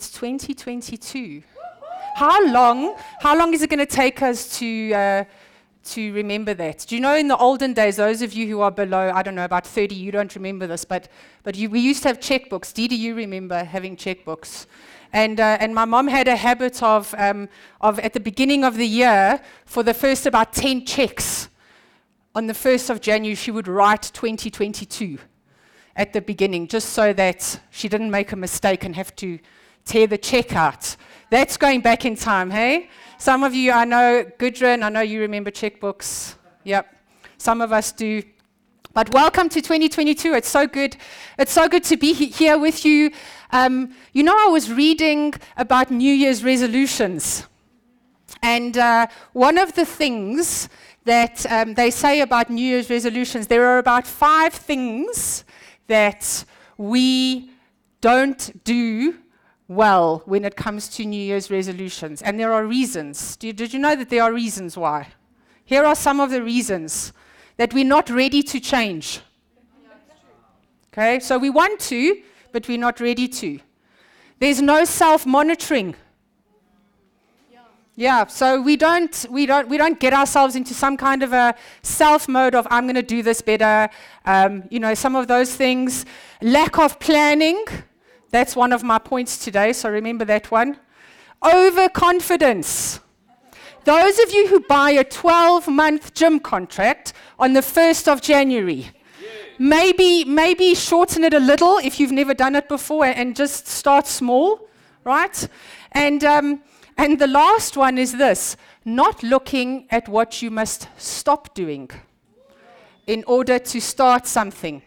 it's 2022. How long? How long is it going to take us to uh, to remember that? Do you know in the olden days, those of you who are below, I don't know, about 30, you don't remember this, but but you, we used to have checkbooks. Dee, do you remember having checkbooks? And, uh, and my mom had a habit of, um, of, at the beginning of the year, for the first about 10 checks, on the 1st of January, she would write 2022 at the beginning, just so that she didn't make a mistake and have to tear the check out. That's going back in time, hey? Some of you, I know, Gudrun, I know you remember checkbooks. Yep. Some of us do. But welcome to 2022. It's so good. It's so good to be here with you. Um, you know, I was reading about New Year's resolutions. And uh, one of the things that um, they say about New Year's resolutions, there are about five things that we don't do well when it comes to New Year's resolutions. And there are reasons. Did, you know that there are reasons why? Here are some of the reasons that we're not ready to change. Okay, so we want to, but we're not ready to. There's no self monitoring. Yeah, so we don't, we, don't, we don't get ourselves into some kind of a self mode of, I'm going to do this better. Um, you know, some of those things. Lack of planning. That's one of my points today, so remember that one. Overconfidence. Those of you who buy a 12 month gym contract on the 1st of January, maybe, maybe shorten it a little if you've never done it before and just start small, right? And, um, and the last one is this not looking at what you must stop doing in order to start something.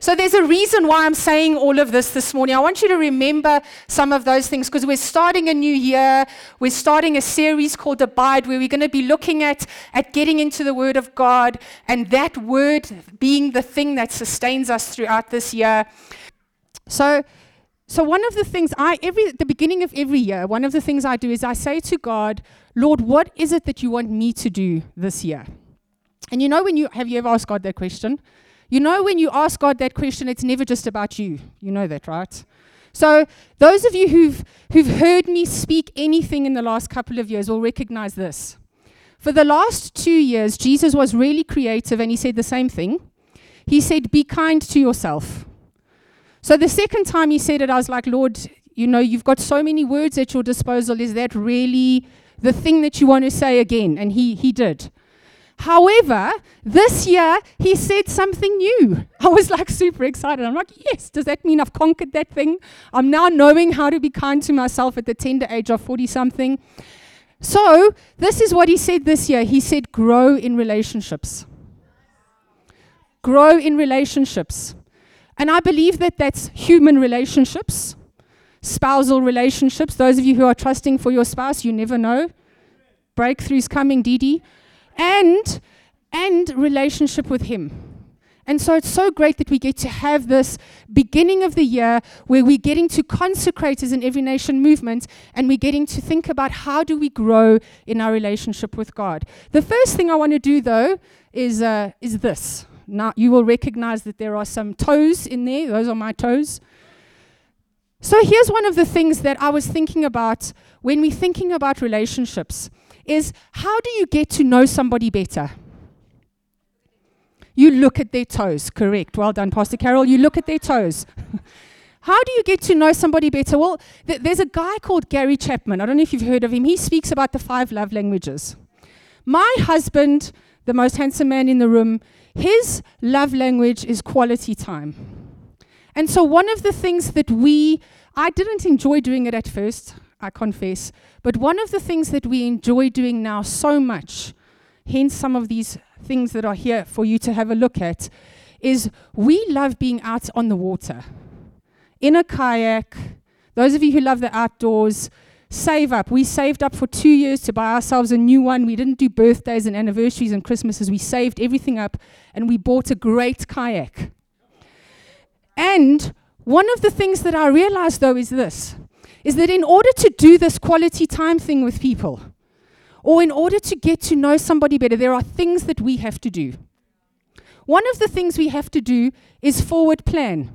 So there's a reason why I'm saying all of this this morning. I want you to remember some of those things because we're starting a new year. We're starting a series called Abide where we're going to be looking at, at getting into the Word of God and that Word being the thing that sustains us throughout this year. So, so one of the things I every the beginning of every year, one of the things I do is I say to God, Lord, what is it that you want me to do this year? And you know when you have you ever asked God that question? You know, when you ask God that question, it's never just about you. You know that, right? So, those of you who've, who've heard me speak anything in the last couple of years will recognize this. For the last two years, Jesus was really creative and he said the same thing. He said, Be kind to yourself. So, the second time he said it, I was like, Lord, you know, you've got so many words at your disposal. Is that really the thing that you want to say again? And he, he did. However, this year he said something new. I was like super excited. I'm like, yes, does that mean I've conquered that thing? I'm now knowing how to be kind to myself at the tender age of 40 something. So, this is what he said this year. He said, grow in relationships. Grow in relationships. And I believe that that's human relationships, spousal relationships. Those of you who are trusting for your spouse, you never know. Breakthroughs coming, Dee and and relationship with him. And so it's so great that we get to have this beginning of the year where we're getting to consecrate as an Every Nation movement and we're getting to think about how do we grow in our relationship with God. The first thing I want to do though is, uh, is this. Now you will recognize that there are some toes in there. Those are my toes. So here's one of the things that I was thinking about when we're thinking about relationships is how do you get to know somebody better? You look at their toes, correct. Well done, Pastor Carol. You look at their toes. How do you get to know somebody better? Well, th- there's a guy called Gary Chapman. I don't know if you've heard of him. He speaks about the five love languages. My husband, the most handsome man in the room, his love language is quality time. And so, one of the things that we, I didn't enjoy doing it at first. I confess. But one of the things that we enjoy doing now so much, hence some of these things that are here for you to have a look at, is we love being out on the water, in a kayak. Those of you who love the outdoors, save up. We saved up for two years to buy ourselves a new one. We didn't do birthdays and anniversaries and Christmases. We saved everything up and we bought a great kayak. And one of the things that I realized though is this is that in order to do this quality time thing with people, or in order to get to know somebody better, there are things that we have to do. One of the things we have to do is forward plan.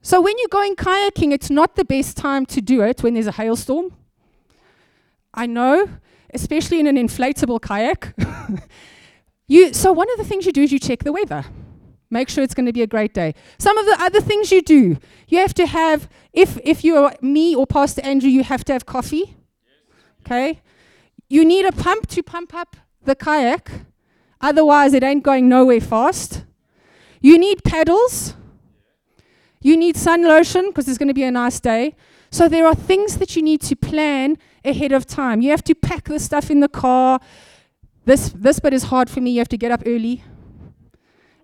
So when you're going kayaking, it's not the best time to do it when there's a hailstorm. I know, especially in an inflatable kayak. you, so one of the things you do is you check the weather. Make sure it's going to be a great day. Some of the other things you do, you have to have, if, if you're me or Pastor Andrew, you have to have coffee. Okay? You need a pump to pump up the kayak, otherwise, it ain't going nowhere fast. You need paddles. You need sun lotion because it's going to be a nice day. So there are things that you need to plan ahead of time. You have to pack the stuff in the car. This, this bit is hard for me. You have to get up early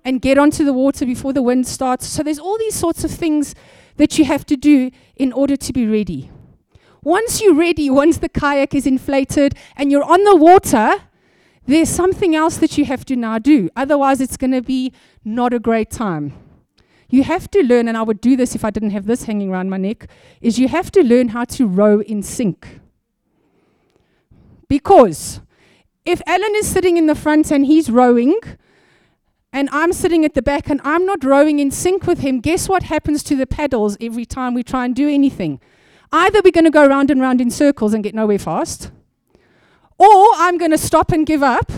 and get onto the water before the wind starts. So there's all these sorts of things that you have to do in order to be ready. Once you're ready, once the kayak is inflated and you're on the water, there's something else that you have to now do. Otherwise, it's going to be not a great time. You have to learn, and I would do this if I didn't have this hanging around my neck, is you have to learn how to row in sync. Because if Alan is sitting in the front and he's rowing, and I'm sitting at the back and I'm not rowing in sync with him, guess what happens to the paddles every time we try and do anything? Either we're going to go round and round in circles and get nowhere fast, or I'm going to stop and give up,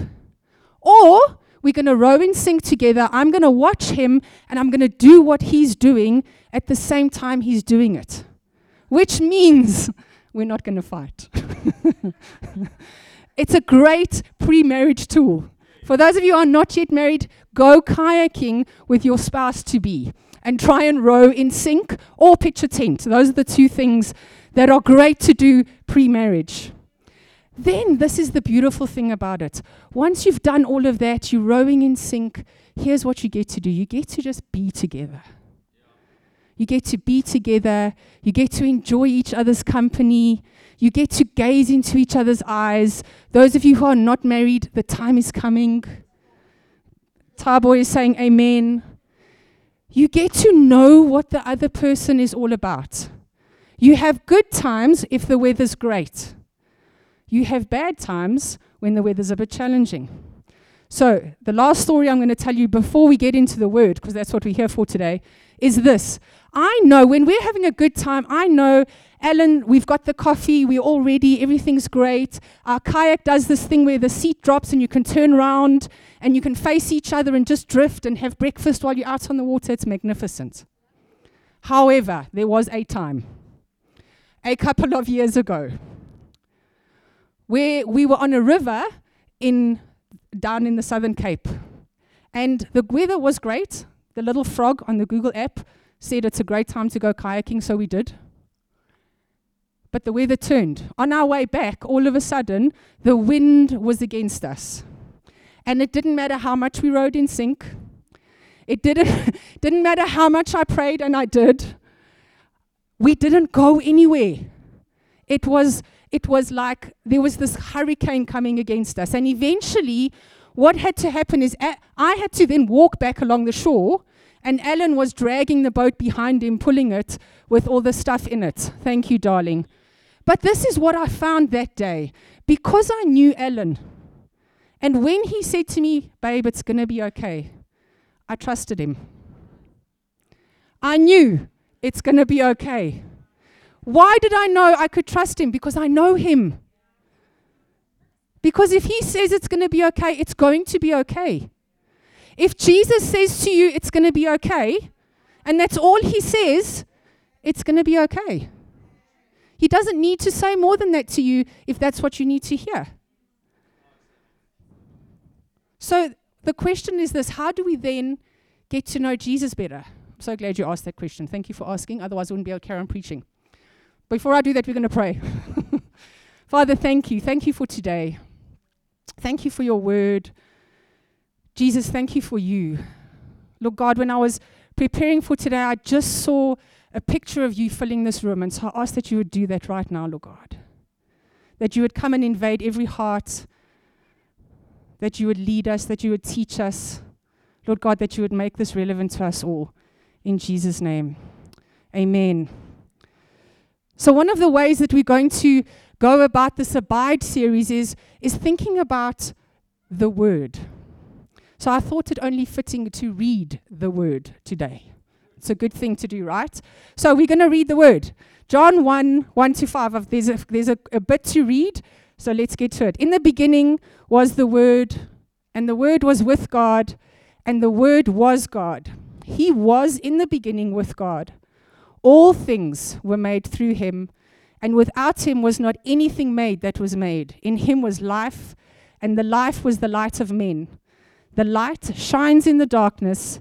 or we're going to row in sync together. I'm going to watch him and I'm going to do what he's doing at the same time he's doing it, which means we're not going to fight. it's a great pre marriage tool. For those of you who are not yet married, go kayaking with your spouse to be and try and row in sync or pitch a tent. Those are the two things that are great to do pre marriage. Then, this is the beautiful thing about it. Once you've done all of that, you're rowing in sync, here's what you get to do you get to just be together. You get to be together. You get to enjoy each other's company. You get to gaze into each other's eyes. Those of you who are not married, the time is coming. Tabo is saying amen. You get to know what the other person is all about. You have good times if the weather's great. You have bad times when the weather's a bit challenging. So, the last story I'm going to tell you before we get into the word, because that's what we're here for today, is this. I know when we're having a good time, I know, Alan, we've got the coffee, we're all ready, everything's great. Our kayak does this thing where the seat drops and you can turn around and you can face each other and just drift and have breakfast while you're out on the water. It's magnificent. However, there was a time, a couple of years ago, where we were on a river in down in the Southern Cape. And the weather was great. The little frog on the Google app said it's a great time to go kayaking, so we did. But the weather turned. On our way back, all of a sudden, the wind was against us. And it didn't matter how much we rowed in sync. It didn't, didn't matter how much I prayed, and I did. We didn't go anywhere. It was, it was like there was this hurricane coming against us. And eventually, what had to happen is I had to then walk back along the shore and Alan was dragging the boat behind him, pulling it with all the stuff in it. Thank you, darling. But this is what I found that day. Because I knew Alan, and when he said to me, Babe, it's going to be okay, I trusted him. I knew it's going to be okay. Why did I know I could trust him? Because I know him. Because if he says it's going to be okay, it's going to be okay. If Jesus says to you, it's going to be okay, and that's all he says, it's going to be okay. He doesn't need to say more than that to you if that's what you need to hear. So the question is this how do we then get to know Jesus better? I'm so glad you asked that question. Thank you for asking. Otherwise, I wouldn't be able to carry on preaching. Before I do that, we're going to pray. Father, thank you. Thank you for today. Thank you for your word. Jesus, thank you for you. Lord God, when I was preparing for today, I just saw a picture of you filling this room. And so I ask that you would do that right now, Lord God. That you would come and invade every heart, that you would lead us, that you would teach us. Lord God, that you would make this relevant to us all. In Jesus' name. Amen. So, one of the ways that we're going to go about this Abide series is, is thinking about the Word. So I thought it only fitting to read the word today. It's a good thing to do, right? So we're going to read the word. John 1 1 to 5. There's, a, there's a, a bit to read, so let's get to it. In the beginning was the Word, and the Word was with God, and the Word was God. He was in the beginning with God. All things were made through him, and without him was not anything made that was made. In him was life, and the life was the light of men. The light shines in the darkness,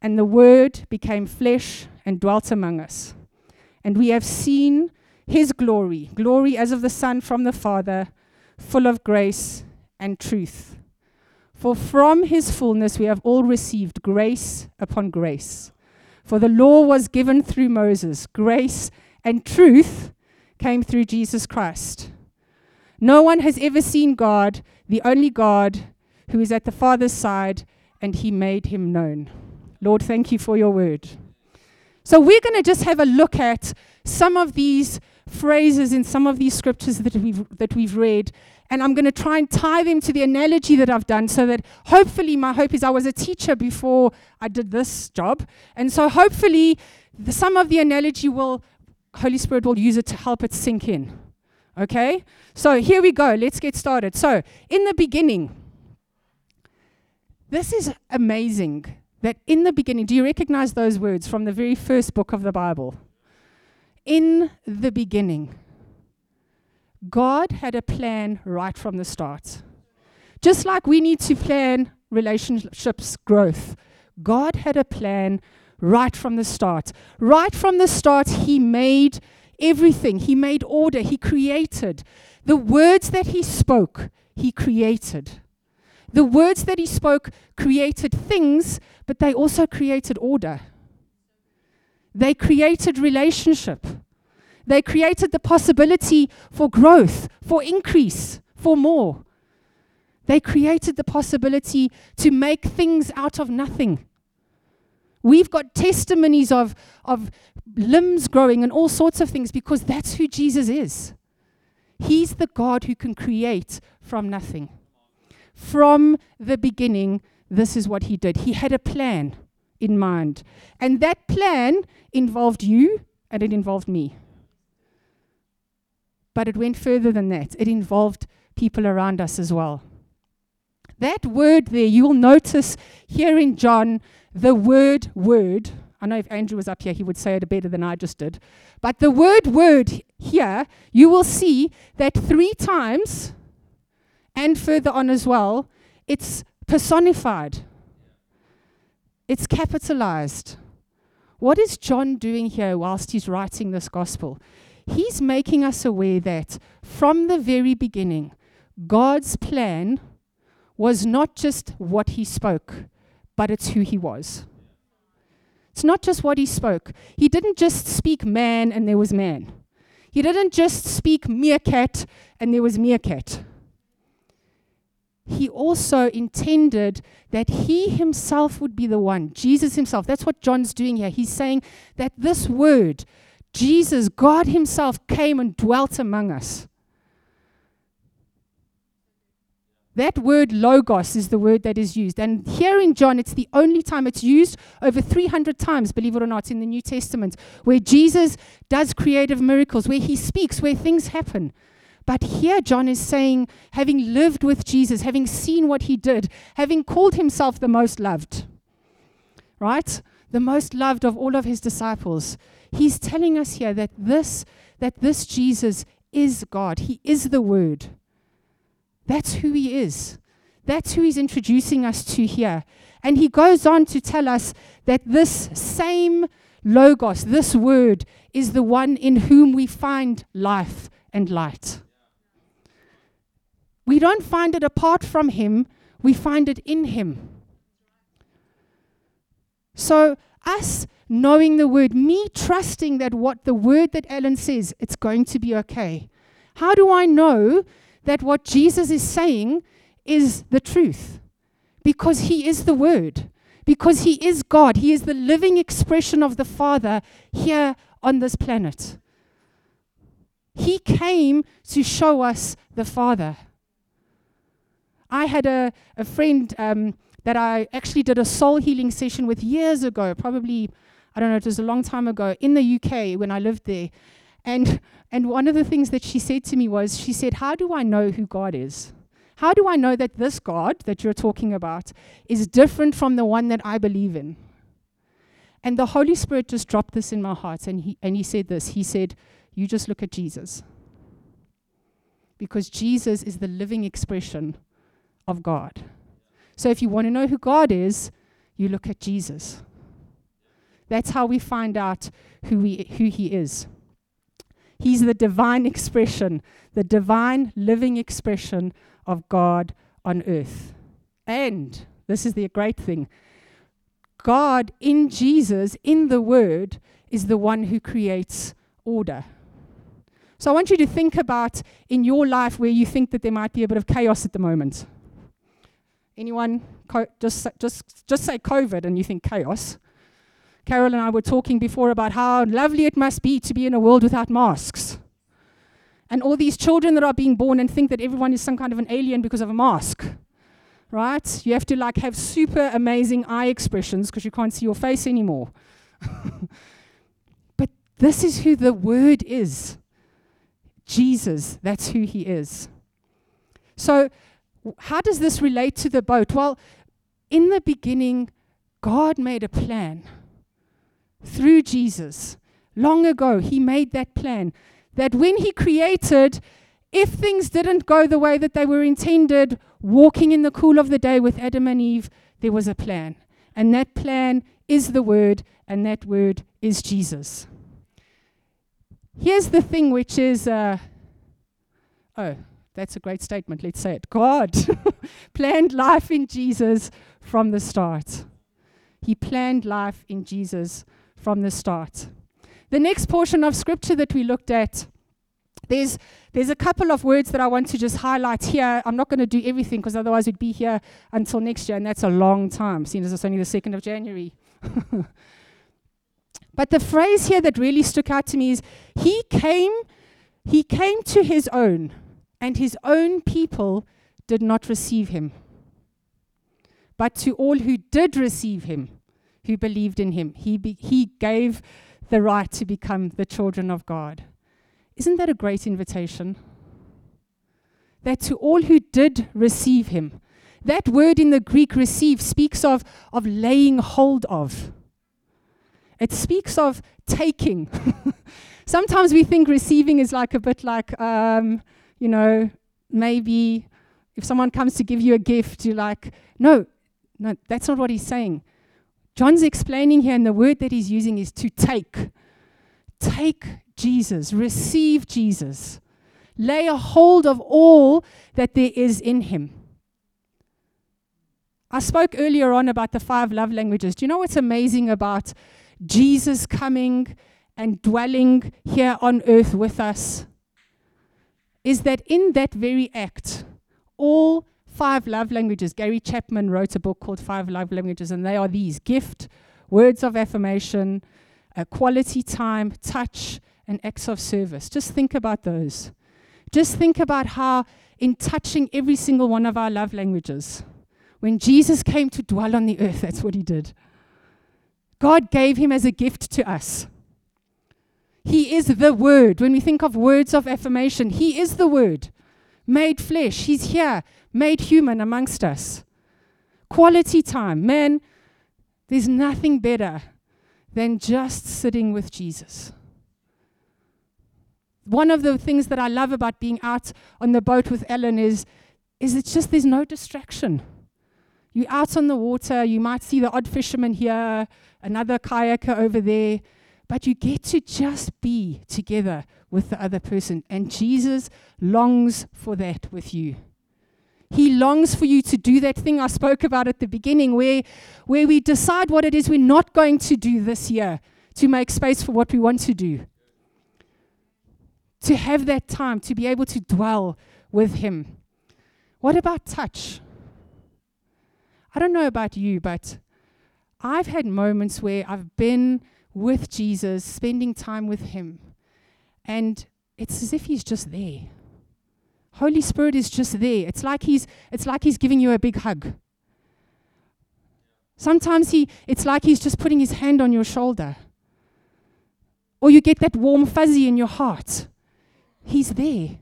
And the Word became flesh and dwelt among us. And we have seen his glory, glory as of the Son from the Father, full of grace and truth. For from his fullness we have all received grace upon grace. For the law was given through Moses, grace and truth came through Jesus Christ. No one has ever seen God, the only God who is at the Father's side, and he made him known. Lord, thank you for your word. So, we're going to just have a look at some of these phrases in some of these scriptures that we've, that we've read. And I'm going to try and tie them to the analogy that I've done so that hopefully, my hope is I was a teacher before I did this job. And so, hopefully, the, some of the analogy will, Holy Spirit will use it to help it sink in. Okay? So, here we go. Let's get started. So, in the beginning, this is amazing that in the beginning, do you recognize those words from the very first book of the Bible? In the beginning, God had a plan right from the start. Just like we need to plan relationships growth, God had a plan right from the start. Right from the start, He made everything, He made order, He created. The words that He spoke, He created. The words that he spoke created things, but they also created order. They created relationship. They created the possibility for growth, for increase, for more. They created the possibility to make things out of nothing. We've got testimonies of, of limbs growing and all sorts of things because that's who Jesus is. He's the God who can create from nothing. From the beginning, this is what he did. He had a plan in mind. And that plan involved you and it involved me. But it went further than that, it involved people around us as well. That word there, you'll notice here in John, the word word. I know if Andrew was up here, he would say it better than I just did. But the word word here, you will see that three times and further on as well, it's personified, it's capitalized. What is John doing here whilst he's writing this gospel? He's making us aware that from the very beginning, God's plan was not just what he spoke, but it's who he was. It's not just what he spoke. He didn't just speak man and there was man. He didn't just speak meerkat and there was meerkat he also intended that he himself would be the one, Jesus himself. That's what John's doing here. He's saying that this word, Jesus, God himself, came and dwelt among us. That word logos is the word that is used. And here in John, it's the only time it's used over 300 times, believe it or not, in the New Testament, where Jesus does creative miracles, where he speaks, where things happen. But here, John is saying, having lived with Jesus, having seen what he did, having called himself the most loved, right? The most loved of all of his disciples. He's telling us here that this, that this Jesus is God. He is the Word. That's who he is. That's who he's introducing us to here. And he goes on to tell us that this same Logos, this Word, is the one in whom we find life and light. We don't find it apart from Him, we find it in Him. So, us knowing the word, me trusting that what the word that Alan says, it's going to be okay. How do I know that what Jesus is saying is the truth? Because he is the word. Because he is God. He is the living expression of the Father here on this planet. He came to show us the Father. I had a, a friend um, that I actually did a soul healing session with years ago, probably, I don't know, it was a long time ago, in the UK when I lived there. And, and one of the things that she said to me was, she said, How do I know who God is? How do I know that this God that you're talking about is different from the one that I believe in? And the Holy Spirit just dropped this in my heart, and he, and he said this He said, You just look at Jesus. Because Jesus is the living expression of God. So if you want to know who God is, you look at Jesus. That's how we find out who, we, who He is. He's the divine expression, the divine living expression of God on earth. And this is the great thing God in Jesus, in the Word, is the one who creates order. So I want you to think about in your life where you think that there might be a bit of chaos at the moment. Anyone? Co- just, just, just say COVID and you think chaos. Carol and I were talking before about how lovely it must be to be in a world without masks. And all these children that are being born and think that everyone is some kind of an alien because of a mask. Right? You have to like have super amazing eye expressions because you can't see your face anymore. but this is who the word is. Jesus, that's who he is. So how does this relate to the boat? Well, in the beginning, God made a plan through Jesus. Long ago, He made that plan that when He created, if things didn't go the way that they were intended, walking in the cool of the day with Adam and Eve, there was a plan. And that plan is the Word, and that Word is Jesus. Here's the thing, which is, uh, oh, that's a great statement. Let's say it. God planned life in Jesus from the start. He planned life in Jesus from the start. The next portion of scripture that we looked at, there's, there's a couple of words that I want to just highlight here. I'm not going to do everything because otherwise we'd be here until next year, and that's a long time, seeing as it's only the 2nd of January. but the phrase here that really stuck out to me is He came, He came to His own and his own people did not receive him. But to all who did receive him, who believed in him, he, be, he gave the right to become the children of God. Isn't that a great invitation? That to all who did receive him, that word in the Greek receive speaks of, of laying hold of. It speaks of taking. Sometimes we think receiving is like a bit like, um, you know, maybe if someone comes to give you a gift, you're like, no, no, that's not what he's saying. John's explaining here, and the word that he's using is to take. Take Jesus, receive Jesus, lay a hold of all that there is in him. I spoke earlier on about the five love languages. Do you know what's amazing about Jesus coming and dwelling here on earth with us? Is that in that very act, all five love languages, Gary Chapman wrote a book called Five Love Languages, and they are these gift, words of affirmation, a quality time, touch, and acts of service. Just think about those. Just think about how, in touching every single one of our love languages, when Jesus came to dwell on the earth, that's what he did. God gave him as a gift to us. He is the Word. When we think of words of affirmation, He is the Word made flesh. He's here, made human amongst us. Quality time. Man, there's nothing better than just sitting with Jesus. One of the things that I love about being out on the boat with Alan is, is it's just there's no distraction. You're out on the water, you might see the odd fisherman here, another kayaker over there, but you get to just be together with the other person. And Jesus longs for that with you. He longs for you to do that thing I spoke about at the beginning, where, where we decide what it is we're not going to do this year to make space for what we want to do. To have that time, to be able to dwell with Him. What about touch? I don't know about you, but I've had moments where I've been with Jesus, spending time with Him, and it's as if He's just there. Holy Spirit is just there. It's like He's, it's like he's giving you a big hug. Sometimes he, it's like He's just putting His hand on your shoulder. Or you get that warm fuzzy in your heart. He's there.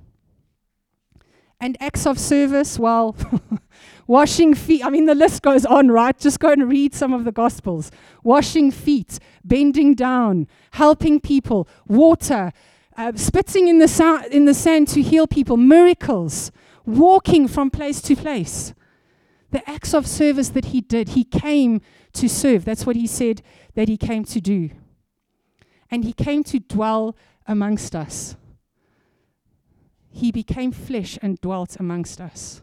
And acts of service, well, washing feet. I mean, the list goes on, right? Just go and read some of the Gospels. Washing feet, bending down, helping people, water, uh, spitting in the, sa- in the sand to heal people, miracles, walking from place to place. The acts of service that he did, he came to serve. That's what he said that he came to do. And he came to dwell amongst us he became flesh and dwelt amongst us.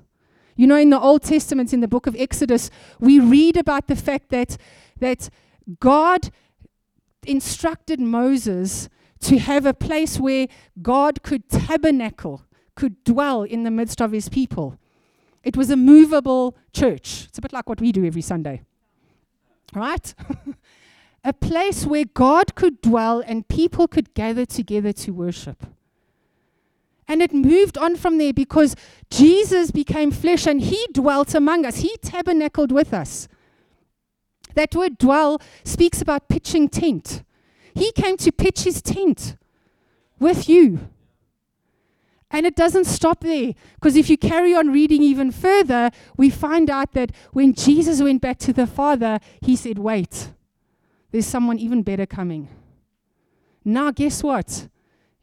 You know, in the Old Testament, in the book of Exodus, we read about the fact that, that God instructed Moses to have a place where God could tabernacle, could dwell in the midst of his people. It was a movable church. It's a bit like what we do every Sunday. Right? a place where God could dwell and people could gather together to worship. And it moved on from there because Jesus became flesh and he dwelt among us. He tabernacled with us. That word dwell speaks about pitching tent. He came to pitch his tent with you. And it doesn't stop there, because if you carry on reading even further, we find out that when Jesus went back to the Father, he said, Wait, there's someone even better coming. Now, guess what?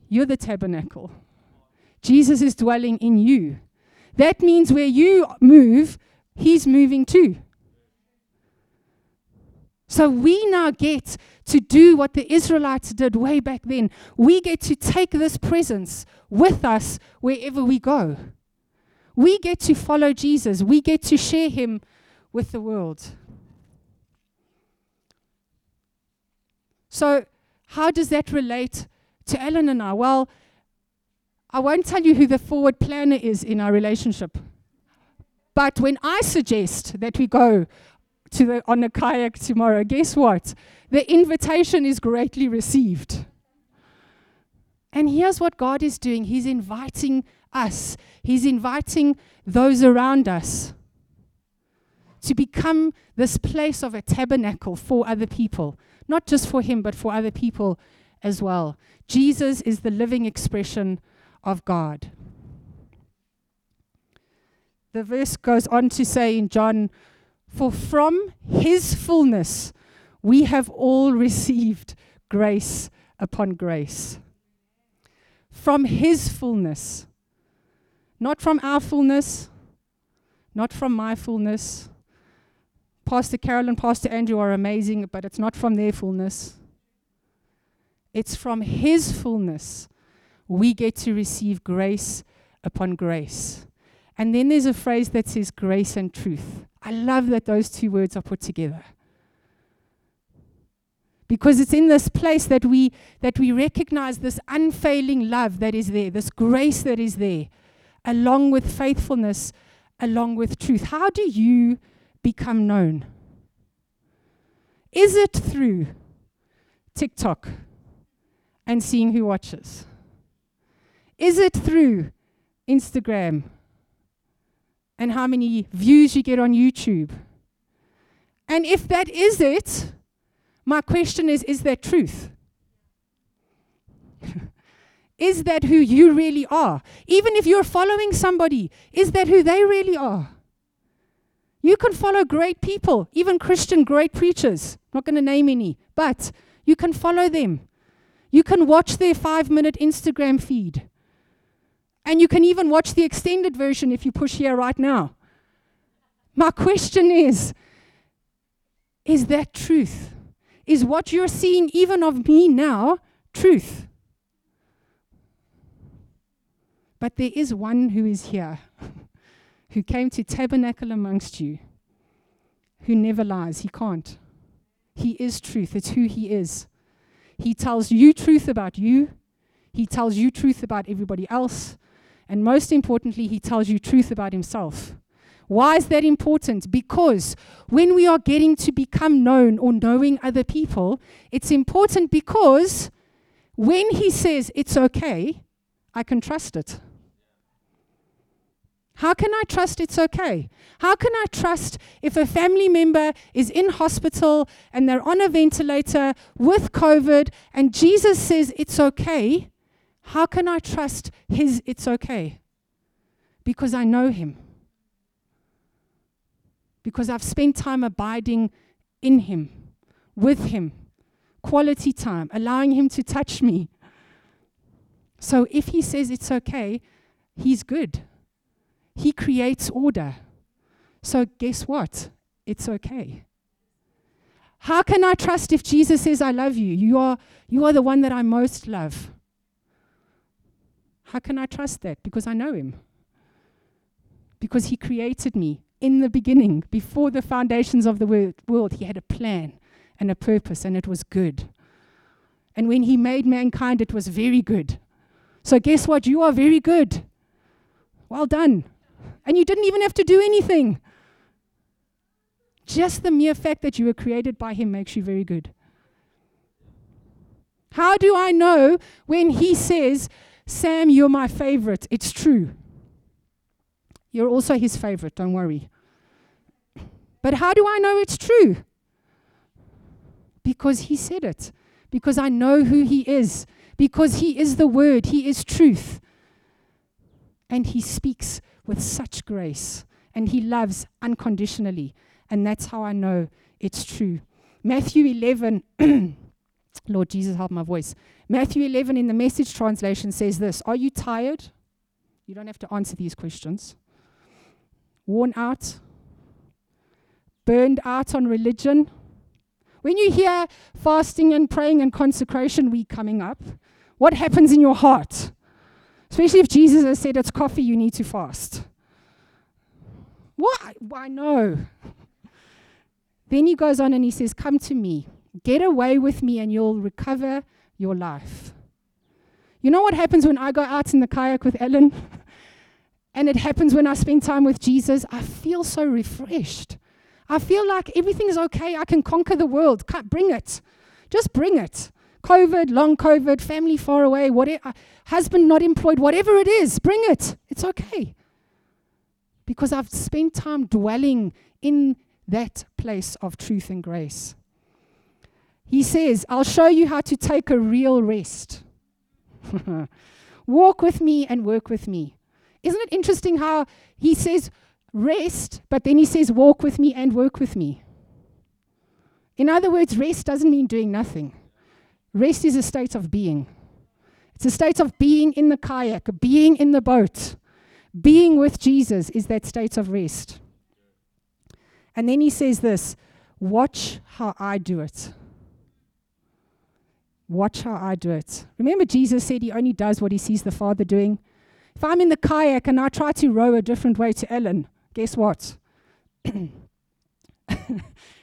You're the tabernacle. Jesus is dwelling in you. That means where you move, He's moving too. So we now get to do what the Israelites did way back then. We get to take this presence with us wherever we go. We get to follow Jesus, we get to share Him with the world. So, how does that relate to Alan and I? Well, I won't tell you who the forward planner is in our relationship. But when I suggest that we go to the, on a kayak tomorrow, guess what? The invitation is greatly received. And here's what God is doing He's inviting us, He's inviting those around us to become this place of a tabernacle for other people, not just for Him, but for other people as well. Jesus is the living expression of God. The verse goes on to say in John, For from his fullness we have all received grace upon grace. From his fullness. Not from our fullness, not from my fullness. Pastor Carol and Pastor Andrew are amazing, but it's not from their fullness. It's from his fullness we get to receive grace upon grace. And then there's a phrase that says grace and truth. I love that those two words are put together. Because it's in this place that we that we recognize this unfailing love that is there, this grace that is there, along with faithfulness, along with truth. How do you become known? Is it through TikTok and seeing who watches? Is it through Instagram and how many views you get on YouTube? And if that is it, my question is is that truth? is that who you really are? Even if you're following somebody, is that who they really are? You can follow great people, even Christian great preachers. Not going to name any, but you can follow them. You can watch their five minute Instagram feed. And you can even watch the extended version if you push here right now. My question is Is that truth? Is what you're seeing, even of me now, truth? But there is one who is here, who came to tabernacle amongst you, who never lies. He can't. He is truth, it's who He is. He tells you truth about you, He tells you truth about everybody else, and most importantly, He tells you truth about Himself. Why is that important? Because when we are getting to become known or knowing other people, it's important because when He says it's okay, I can trust it. How can I trust it's okay? How can I trust if a family member is in hospital and they're on a ventilator with COVID and Jesus says it's okay? How can I trust his it's okay? Because I know him. Because I've spent time abiding in him, with him, quality time, allowing him to touch me. So if he says it's okay, he's good. He creates order. So, guess what? It's okay. How can I trust if Jesus says, I love you? You are, you are the one that I most love. How can I trust that? Because I know him. Because he created me in the beginning, before the foundations of the world. He had a plan and a purpose, and it was good. And when he made mankind, it was very good. So, guess what? You are very good. Well done. And you didn't even have to do anything. Just the mere fact that you were created by Him makes you very good. How do I know when He says, Sam, you're my favorite? It's true. You're also His favorite, don't worry. But how do I know it's true? Because He said it. Because I know who He is. Because He is the Word. He is truth. And He speaks with such grace, and He loves unconditionally. And that's how I know it's true. Matthew 11, Lord Jesus, help my voice. Matthew 11 in the message translation says this Are you tired? You don't have to answer these questions. Worn out? Burned out on religion? When you hear fasting and praying and consecration week coming up, what happens in your heart? Especially if Jesus has said it's coffee, you need to fast. Why? Why no? then he goes on and he says, Come to me, get away with me, and you'll recover your life. You know what happens when I go out in the kayak with Alan? and it happens when I spend time with Jesus? I feel so refreshed. I feel like everything's okay. I can conquer the world. Bring it. Just bring it. COVID, long COVID, family far away, whatever, uh, husband not employed, whatever it is, bring it. It's okay. Because I've spent time dwelling in that place of truth and grace. He says, I'll show you how to take a real rest. Walk with me and work with me. Isn't it interesting how he says rest, but then he says walk with me and work with me? In other words, rest doesn't mean doing nothing. Rest is a state of being. It's a state of being in the kayak, being in the boat. Being with Jesus is that state of rest. And then he says this watch how I do it. Watch how I do it. Remember, Jesus said he only does what he sees the Father doing. If I'm in the kayak and I try to row a different way to Alan, guess what?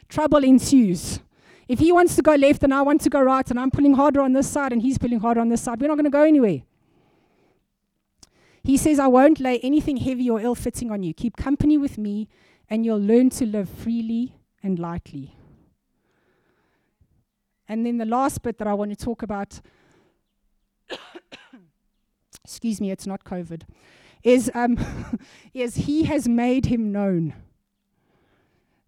Trouble ensues. If he wants to go left and I want to go right and I'm pulling harder on this side and he's pulling harder on this side, we're not going to go anywhere. He says, I won't lay anything heavy or ill fitting on you. Keep company with me and you'll learn to live freely and lightly. And then the last bit that I want to talk about, excuse me, it's not COVID, is, um, is he has made him known.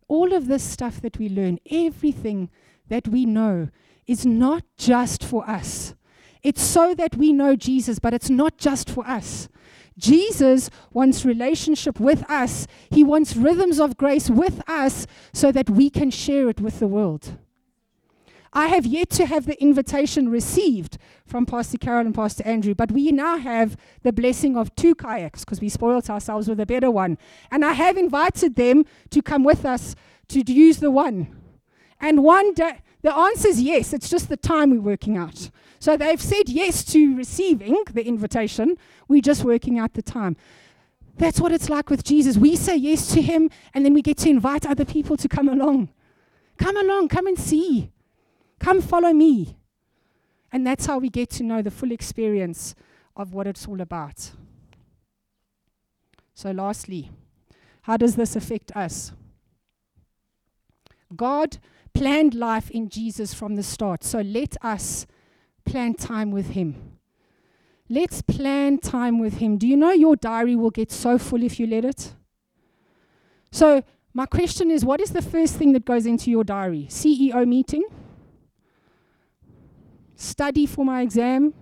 All of this stuff that we learn, everything that we know is not just for us. It's so that we know Jesus, but it's not just for us. Jesus wants relationship with us. He wants rhythms of grace with us so that we can share it with the world. I have yet to have the invitation received from Pastor Carol and Pastor Andrew, but we now have the blessing of two kayaks because we spoilt ourselves with a better one. And I have invited them to come with us to use the one. And one day, the answer is yes, it's just the time we're working out. So they've said yes to receiving the invitation, we're just working out the time. That's what it's like with Jesus. We say yes to him, and then we get to invite other people to come along. Come along, come and see. Come follow me. And that's how we get to know the full experience of what it's all about. So, lastly, how does this affect us? God planned life in Jesus from the start. So, let us plan time with Him. Let's plan time with Him. Do you know your diary will get so full if you let it? So, my question is what is the first thing that goes into your diary? CEO meeting? Study for my exam?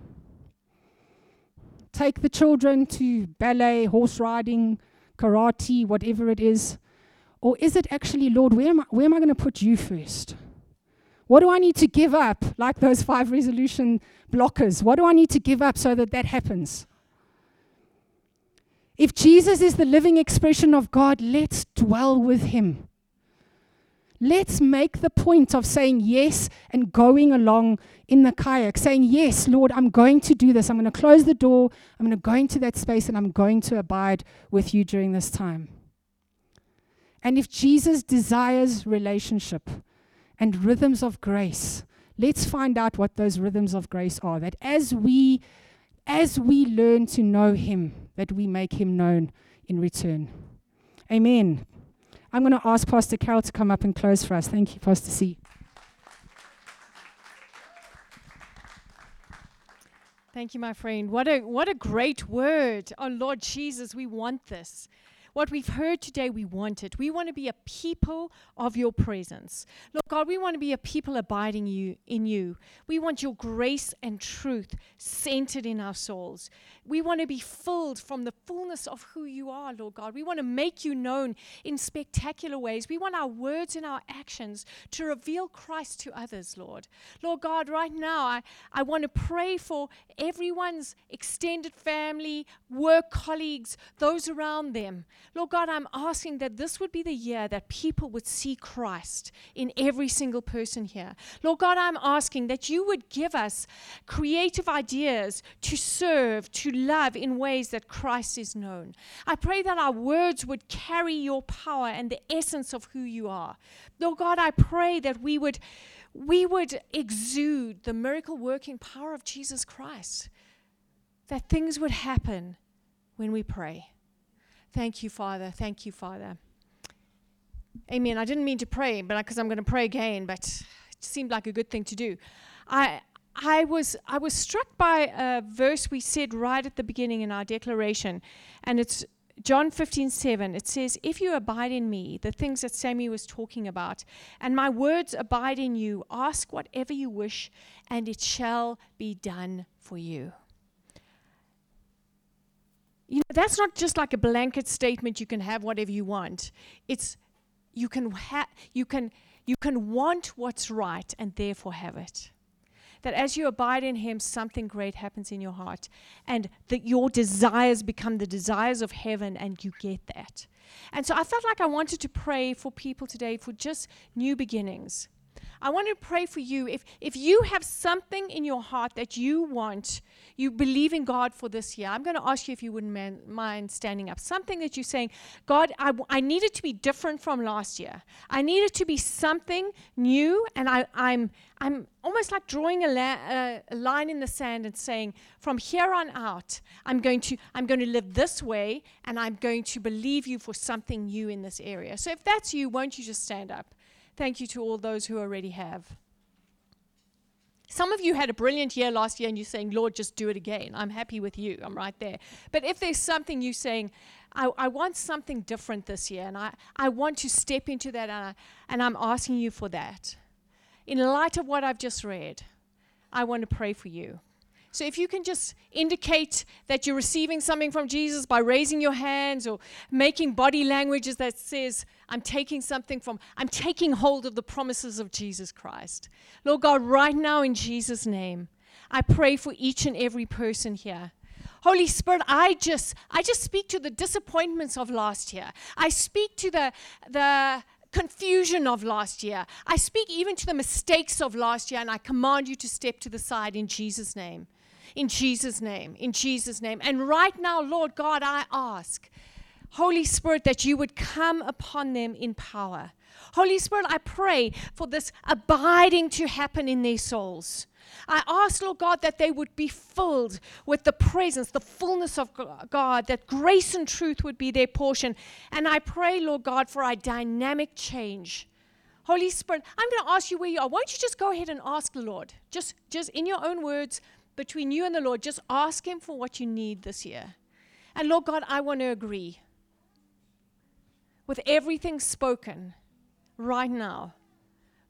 Take the children to ballet, horse riding, karate, whatever it is? Or is it actually, Lord, where am I, where am I going to put you first? What do I need to give up, like those five resolution blockers? What do I need to give up so that that happens? If Jesus is the living expression of God, let's dwell with him. Let's make the point of saying yes and going along in the kayak, saying, Yes, Lord, I'm going to do this. I'm going to close the door. I'm going to go into that space and I'm going to abide with you during this time. And if Jesus desires relationship and rhythms of grace, let's find out what those rhythms of grace are. That as we as we learn to know him, that we make him known in return. Amen. I'm going to ask Pastor Carol to come up and close for us. Thank you, Pastor C. Thank you, my friend. What a what a great word. Oh Lord Jesus, we want this. What we've heard today, we want it. We want to be a people of your presence. Lord God, we want to be a people abiding you in you. We want your grace and truth centered in our souls. We want to be filled from the fullness of who you are, Lord God. We want to make you known in spectacular ways. We want our words and our actions to reveal Christ to others, Lord. Lord God, right now, I, I want to pray for everyone's extended family, work colleagues, those around them. Lord God, I'm asking that this would be the year that people would see Christ in every single person here. Lord God, I'm asking that you would give us creative ideas to serve, to love in ways that Christ is known. I pray that our words would carry your power and the essence of who you are. Lord God, I pray that we would we would exude the miracle working power of Jesus Christ. That things would happen when we pray. Thank you, Father. Thank you, Father. Amen. I didn't mean to pray, but because I'm going to pray again, but it seemed like a good thing to do. I I was I was struck by a verse we said right at the beginning in our declaration, and it's John 15, 7, it says, If you abide in me, the things that Sammy was talking about, and my words abide in you, ask whatever you wish, and it shall be done for you. You know, that's not just like a blanket statement you can have whatever you want. It's you can ha- you can you can want what's right and therefore have it. That as you abide in him something great happens in your heart and that your desires become the desires of heaven and you get that. And so I felt like I wanted to pray for people today for just new beginnings. I want to pray for you. If, if you have something in your heart that you want, you believe in God for this year, I'm going to ask you if you wouldn't man, mind standing up. Something that you're saying, God, I, I need it to be different from last year. I need it to be something new, and I, I'm, I'm almost like drawing a, la- a, line in the sand and saying, from here on out, I'm going to I'm going to live this way, and I'm going to believe you for something new in this area. So if that's you, won't you just stand up? Thank you to all those who already have. Some of you had a brilliant year last year and you're saying, Lord, just do it again. I'm happy with you. I'm right there. But if there's something you're saying, I, I want something different this year and I, I want to step into that and, I, and I'm asking you for that. In light of what I've just read, I want to pray for you. So if you can just indicate that you're receiving something from Jesus by raising your hands or making body languages that says, I'm taking something from, I'm taking hold of the promises of Jesus Christ. Lord God, right now in Jesus' name, I pray for each and every person here. Holy Spirit, I just I just speak to the disappointments of last year. I speak to the the confusion of last year. I speak even to the mistakes of last year and I command you to step to the side in Jesus name in Jesus' name, in Jesus' name. And right now, Lord God, I ask Holy Spirit, that you would come upon them in power. Holy Spirit, I pray for this abiding to happen in their souls. I ask, Lord God, that they would be filled with the presence, the fullness of God, that grace and truth would be their portion. And I pray, Lord God, for a dynamic change. Holy Spirit, I'm going to ask you where you are. Why don't you just go ahead and ask the Lord? Just, just in your own words, between you and the Lord, just ask Him for what you need this year. And Lord God, I want to agree with everything spoken right now.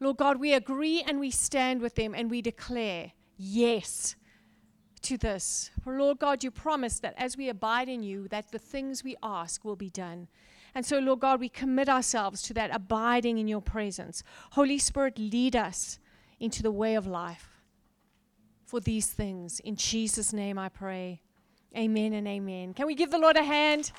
Lord God, we agree and we stand with them and we declare yes to this. For Lord God, you promise that as we abide in you, that the things we ask will be done. And so, Lord God, we commit ourselves to that abiding in your presence. Holy Spirit, lead us into the way of life for these things. In Jesus' name I pray. Amen and amen. Can we give the Lord a hand?